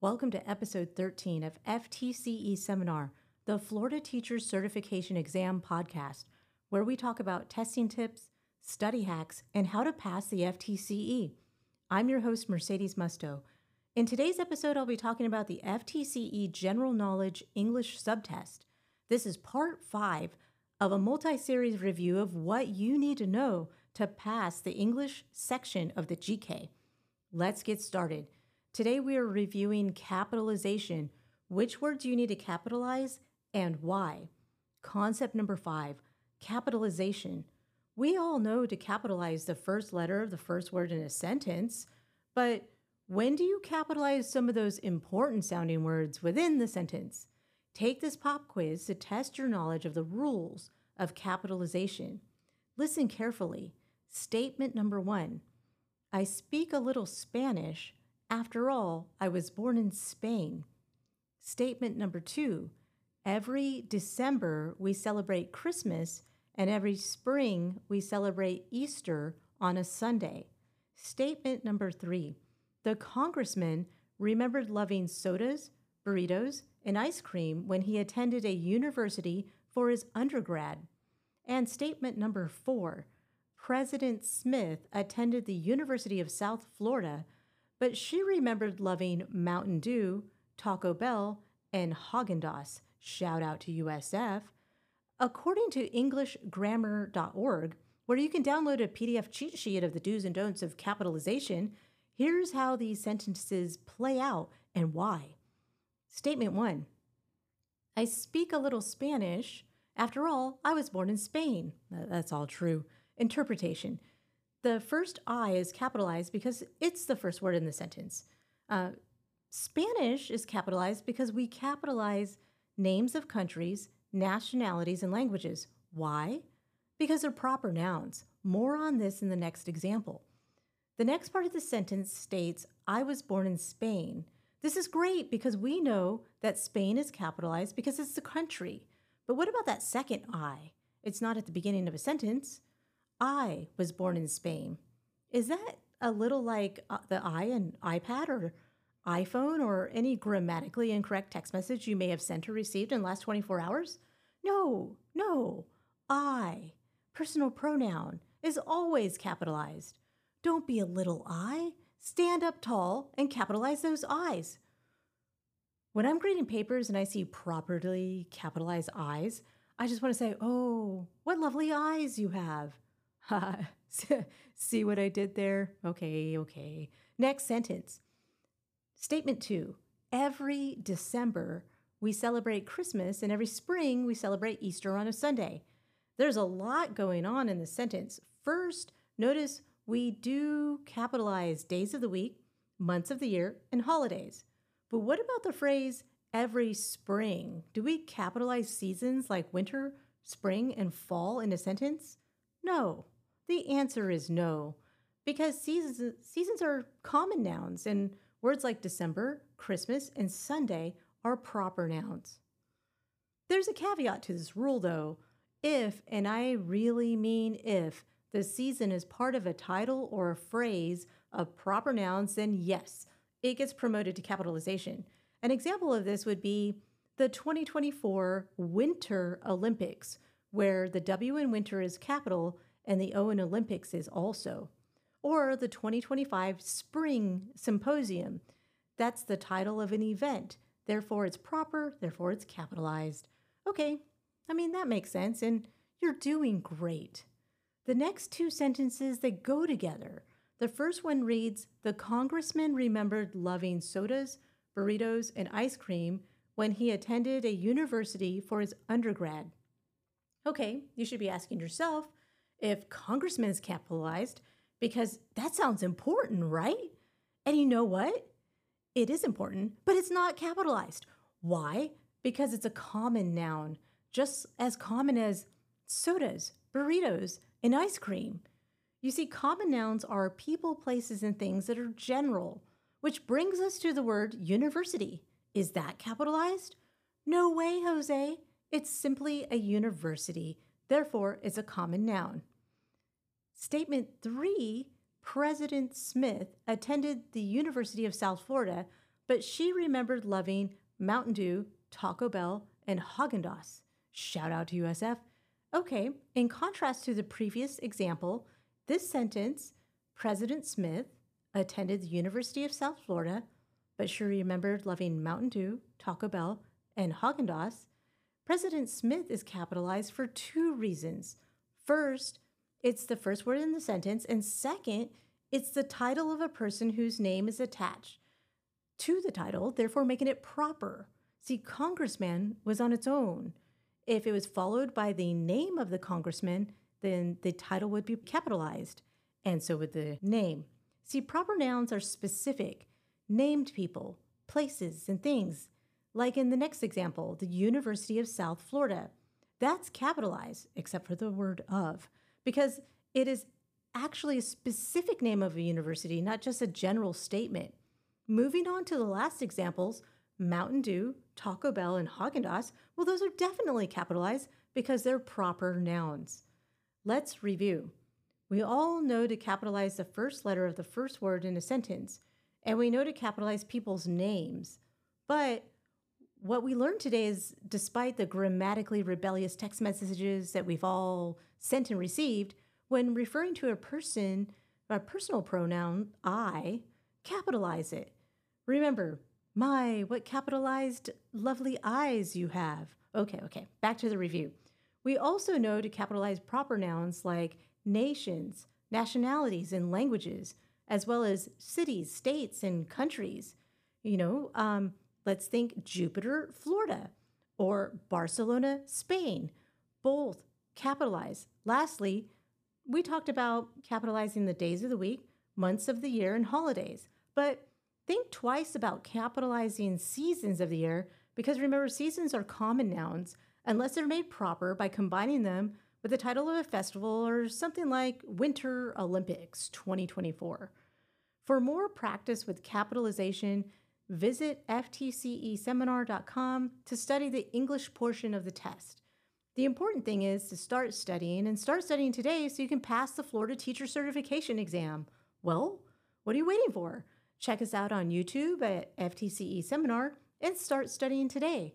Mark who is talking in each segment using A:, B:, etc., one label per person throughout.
A: Welcome to episode 13 of FTCE Seminar, the Florida Teachers Certification Exam podcast, where we talk about testing tips, study hacks, and how to pass the FTCE. I'm your host, Mercedes Musto. In today's episode, I'll be talking about the FTCE General Knowledge English Subtest. This is part five of a multi series review of what you need to know to pass the English section of the GK. Let's get started. Today, we are reviewing capitalization. Which words you need to capitalize and why? Concept number five capitalization. We all know to capitalize the first letter of the first word in a sentence, but when do you capitalize some of those important sounding words within the sentence? Take this pop quiz to test your knowledge of the rules of capitalization. Listen carefully. Statement number one I speak a little Spanish. After all, I was born in Spain. Statement number two Every December, we celebrate Christmas, and every spring, we celebrate Easter on a Sunday. Statement number three The congressman remembered loving sodas, burritos, and ice cream when he attended a university for his undergrad. And statement number four President Smith attended the University of South Florida, but she remembered loving Mountain Dew, Taco Bell, and Haagen Dazs. Shout out to USF. According to EnglishGrammar.org, where you can download a PDF cheat sheet of the do's and don'ts of capitalization, here's how these sentences play out and why. Statement one I speak a little Spanish. After all, I was born in Spain. That's all true. Interpretation The first I is capitalized because it's the first word in the sentence. Uh, Spanish is capitalized because we capitalize names of countries, nationalities, and languages. Why? Because they're proper nouns. More on this in the next example. The next part of the sentence states, I was born in Spain. This is great because we know that Spain is capitalized because it's the country. But what about that second I? It's not at the beginning of a sentence. I was born in Spain. Is that a little like uh, the I in iPad or iPhone or any grammatically incorrect text message you may have sent or received in the last 24 hours? No, no. I, personal pronoun, is always capitalized. Don't be a little I. Stand up tall and capitalize those eyes. When I'm grading papers and I see properly capitalized eyes, I just want to say, oh, what lovely eyes you have. see what I did there? Okay, okay. Next sentence. Statement two Every December, we celebrate Christmas, and every spring, we celebrate Easter on a Sunday. There's a lot going on in the sentence. First, notice we do capitalize days of the week, months of the year, and holidays. But what about the phrase every spring? Do we capitalize seasons like winter, spring, and fall in a sentence? No. The answer is no, because seasons, seasons are common nouns, and words like December, Christmas, and Sunday are proper nouns. There's a caveat to this rule, though. If, and I really mean if, the season is part of a title or a phrase of proper nouns, then yes, it gets promoted to capitalization. An example of this would be the 2024 Winter Olympics, where the W in winter is capital and the Owen Olympics is also. Or the 2025 Spring Symposium. That's the title of an event. Therefore, it's proper, therefore, it's capitalized. Okay, I mean, that makes sense, and you're doing great. The next two sentences, they go together. The first one reads The congressman remembered loving sodas, burritos, and ice cream when he attended a university for his undergrad. Okay, you should be asking yourself if congressman is capitalized because that sounds important, right? And you know what? It is important, but it's not capitalized. Why? Because it's a common noun, just as common as sodas, burritos, and ice cream. You see, common nouns are people, places, and things that are general, which brings us to the word university. Is that capitalized? No way, Jose. It's simply a university. Therefore, it's a common noun. Statement three President Smith attended the University of South Florida, but she remembered loving Mountain Dew, Taco Bell, and Haagen Dazs. Shout out to USF. Okay, in contrast to the previous example, this sentence, President Smith attended the University of South Florida, but she remembered loving Mountain Dew, Taco Bell, and Haagen Dazs. President Smith is capitalized for two reasons. First, it's the first word in the sentence, and second, it's the title of a person whose name is attached to the title, therefore making it proper. See, congressman was on its own. If it was followed by the name of the congressman, then the title would be capitalized, and so would the name. See, proper nouns are specific, named people, places, and things. Like in the next example, the University of South Florida. That's capitalized, except for the word of, because it is actually a specific name of a university, not just a general statement. Moving on to the last examples, Mountain Dew, Taco Bell, and Haagen Dazs, well, those are definitely capitalized because they're proper nouns. Let's review. We all know to capitalize the first letter of the first word in a sentence, and we know to capitalize people's names. But what we learned today is despite the grammatically rebellious text messages that we've all sent and received, when referring to a person, a personal pronoun, I, capitalize it. Remember, my, what capitalized lovely eyes you have. Okay, okay, back to the review. We also know to capitalize proper nouns like nations, nationalities, and languages, as well as cities, states, and countries. You know, um, let's think Jupiter, Florida, or Barcelona, Spain. Both capitalize. Lastly, we talked about capitalizing the days of the week, months of the year, and holidays. But think twice about capitalizing seasons of the year because remember, seasons are common nouns unless they're made proper by combining them with the title of a festival or something like Winter Olympics 2024. For more practice with capitalization, visit ftceseminar.com to study the English portion of the test. The important thing is to start studying and start studying today so you can pass the Florida Teacher Certification exam. Well, what are you waiting for? Check us out on YouTube at FTCE Seminar and start studying today.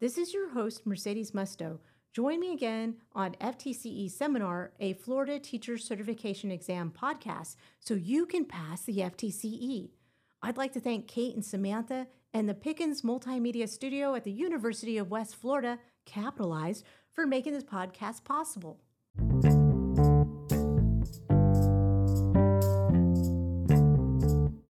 A: This is your host, Mercedes Musto. Join me again on FTCE Seminar, a Florida Teacher Certification Exam podcast, so you can pass the FTCE. I'd like to thank Kate and Samantha and the Pickens Multimedia Studio at the University of West Florida, capitalized, for making this podcast possible.